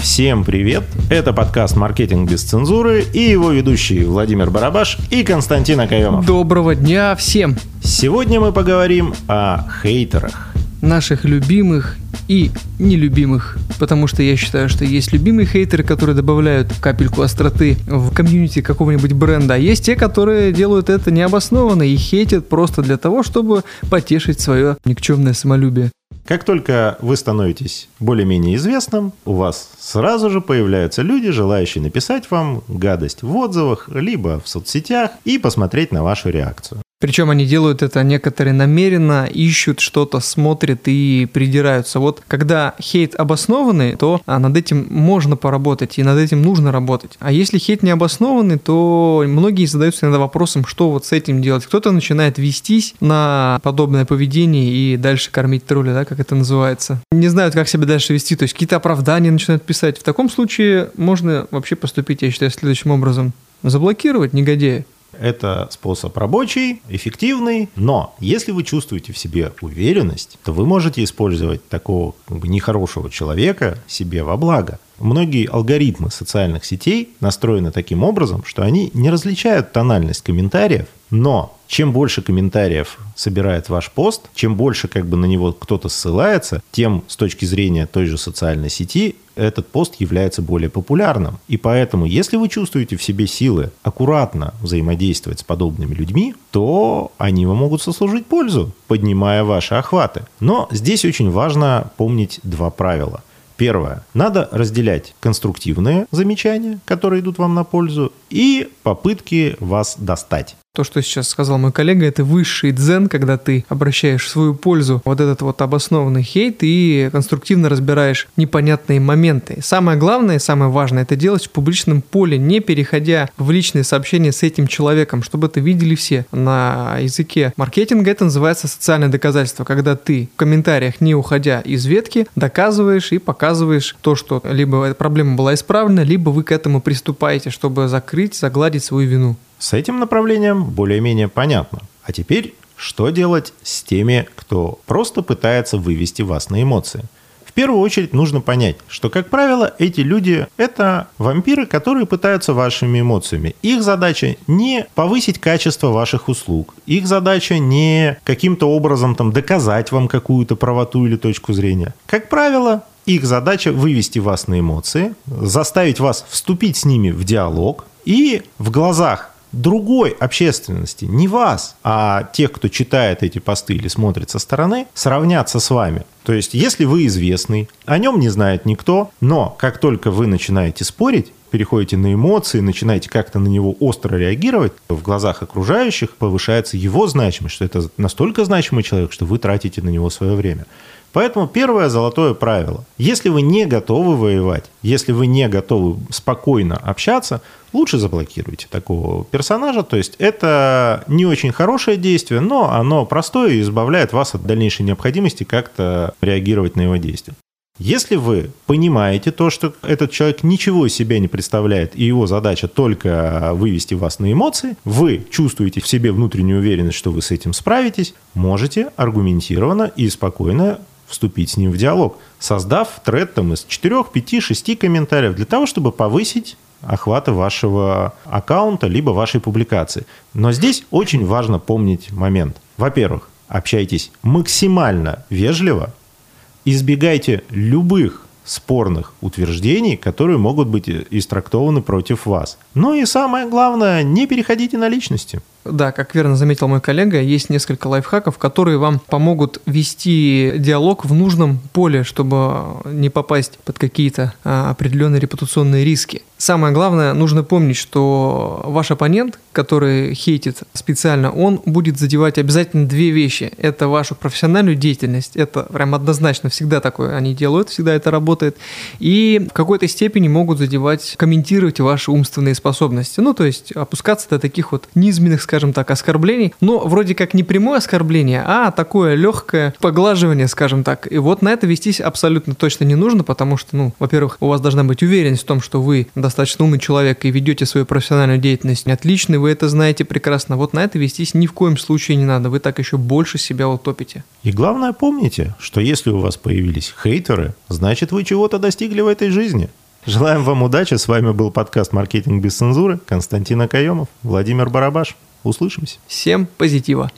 Всем привет! Это подкаст «Маркетинг без цензуры» и его ведущие Владимир Барабаш и Константин Акаемов. Доброго дня всем! Сегодня мы поговорим о хейтерах. Наших любимых и нелюбимых, потому что я считаю, что есть любимые хейтеры, которые добавляют капельку остроты в комьюнити какого-нибудь бренда, а есть те, которые делают это необоснованно и хейтят просто для того, чтобы потешить свое никчемное самолюбие. Как только вы становитесь более-менее известным, у вас сразу же появляются люди, желающие написать вам гадость в отзывах, либо в соцсетях и посмотреть на вашу реакцию. Причем они делают это некоторые намеренно, ищут что-то, смотрят и придираются. Вот когда хейт обоснованный, то а, над этим можно поработать и над этим нужно работать. А если хейт не обоснованный, то многие задаются иногда вопросом, что вот с этим делать. Кто-то начинает вестись на подобное поведение и дальше кормить тролля, да, как это называется. Не знают, как себя дальше вести, то есть какие-то оправдания начинают писать. В таком случае можно вообще поступить, я считаю, следующим образом. Заблокировать негодяя. Это способ рабочий, эффективный, но если вы чувствуете в себе уверенность, то вы можете использовать такого нехорошего человека себе во благо. Многие алгоритмы социальных сетей настроены таким образом, что они не различают тональность комментариев, но чем больше комментариев собирает ваш пост, чем больше как бы на него кто-то ссылается, тем с точки зрения той же социальной сети этот пост является более популярным. И поэтому, если вы чувствуете в себе силы аккуратно взаимодействовать с подобными людьми, то они вам могут сослужить пользу, поднимая ваши охваты. Но здесь очень важно помнить два правила. Первое. Надо разделять конструктивные замечания, которые идут вам на пользу, и попытки вас достать. То, что сейчас сказал мой коллега, это высший дзен, когда ты обращаешь в свою пользу вот этот вот обоснованный хейт и конструктивно разбираешь непонятные моменты. Самое главное самое важное это делать в публичном поле, не переходя в личные сообщения с этим человеком, чтобы это видели все. На языке маркетинга это называется социальное доказательство, когда ты в комментариях, не уходя из ветки, доказываешь и показываешь то, что либо проблема была исправлена, либо вы к этому приступаете, чтобы закрыть, загладить свою вину. С этим направлением более-менее понятно. А теперь, что делать с теми, кто просто пытается вывести вас на эмоции? В первую очередь нужно понять, что, как правило, эти люди – это вампиры, которые пытаются вашими эмоциями. Их задача не повысить качество ваших услуг. Их задача не каким-то образом там, доказать вам какую-то правоту или точку зрения. Как правило, их задача вывести вас на эмоции, заставить вас вступить с ними в диалог и в глазах другой общественности, не вас, а тех, кто читает эти посты или смотрит со стороны, сравняться с вами. То есть, если вы известный, о нем не знает никто, но как только вы начинаете спорить, переходите на эмоции, начинаете как-то на него остро реагировать, в глазах окружающих повышается его значимость, что это настолько значимый человек, что вы тратите на него свое время. Поэтому первое золотое правило. Если вы не готовы воевать, если вы не готовы спокойно общаться, лучше заблокируйте такого персонажа. То есть это не очень хорошее действие, но оно простое и избавляет вас от дальнейшей необходимости как-то реагировать на его действия. Если вы понимаете то, что этот человек ничего из себя не представляет, и его задача только вывести вас на эмоции, вы чувствуете в себе внутреннюю уверенность, что вы с этим справитесь, можете аргументированно и спокойно вступить с ним в диалог, создав тред там из 4, 5, 6 комментариев для того, чтобы повысить охвата вашего аккаунта либо вашей публикации. Но здесь очень важно помнить момент. Во-первых, общайтесь максимально вежливо, избегайте любых спорных утверждений, которые могут быть истрактованы против вас. Ну и самое главное, не переходите на личности. Да, как верно заметил мой коллега, есть несколько лайфхаков, которые вам помогут вести диалог в нужном поле, чтобы не попасть под какие-то а, определенные репутационные риски. Самое главное, нужно помнить, что ваш оппонент, который хейтит специально, он будет задевать обязательно две вещи. Это вашу профессиональную деятельность, это прям однозначно всегда такое они делают, всегда это работает. И в какой-то степени могут задевать, комментировать ваши умственные способности. Ну, то есть опускаться до таких вот низменных, скажем так, оскорблений. Но вроде как не прямое оскорбление, а такое легкое поглаживание, скажем так. И вот на это вестись абсолютно точно не нужно, потому что, ну, во-первых, у вас должна быть уверенность в том, что вы достаточно умный человек и ведете свою профессиональную деятельность отлично, вы это знаете прекрасно. Вот на это вестись ни в коем случае не надо. Вы так еще больше себя утопите. И главное помните, что если у вас появились хейтеры, значит вы чего-то достигли в этой жизни. Желаем вам удачи. С вами был подкаст «Маркетинг без цензуры». Константин Акаемов, Владимир Барабаш. Услышимся. Всем позитива.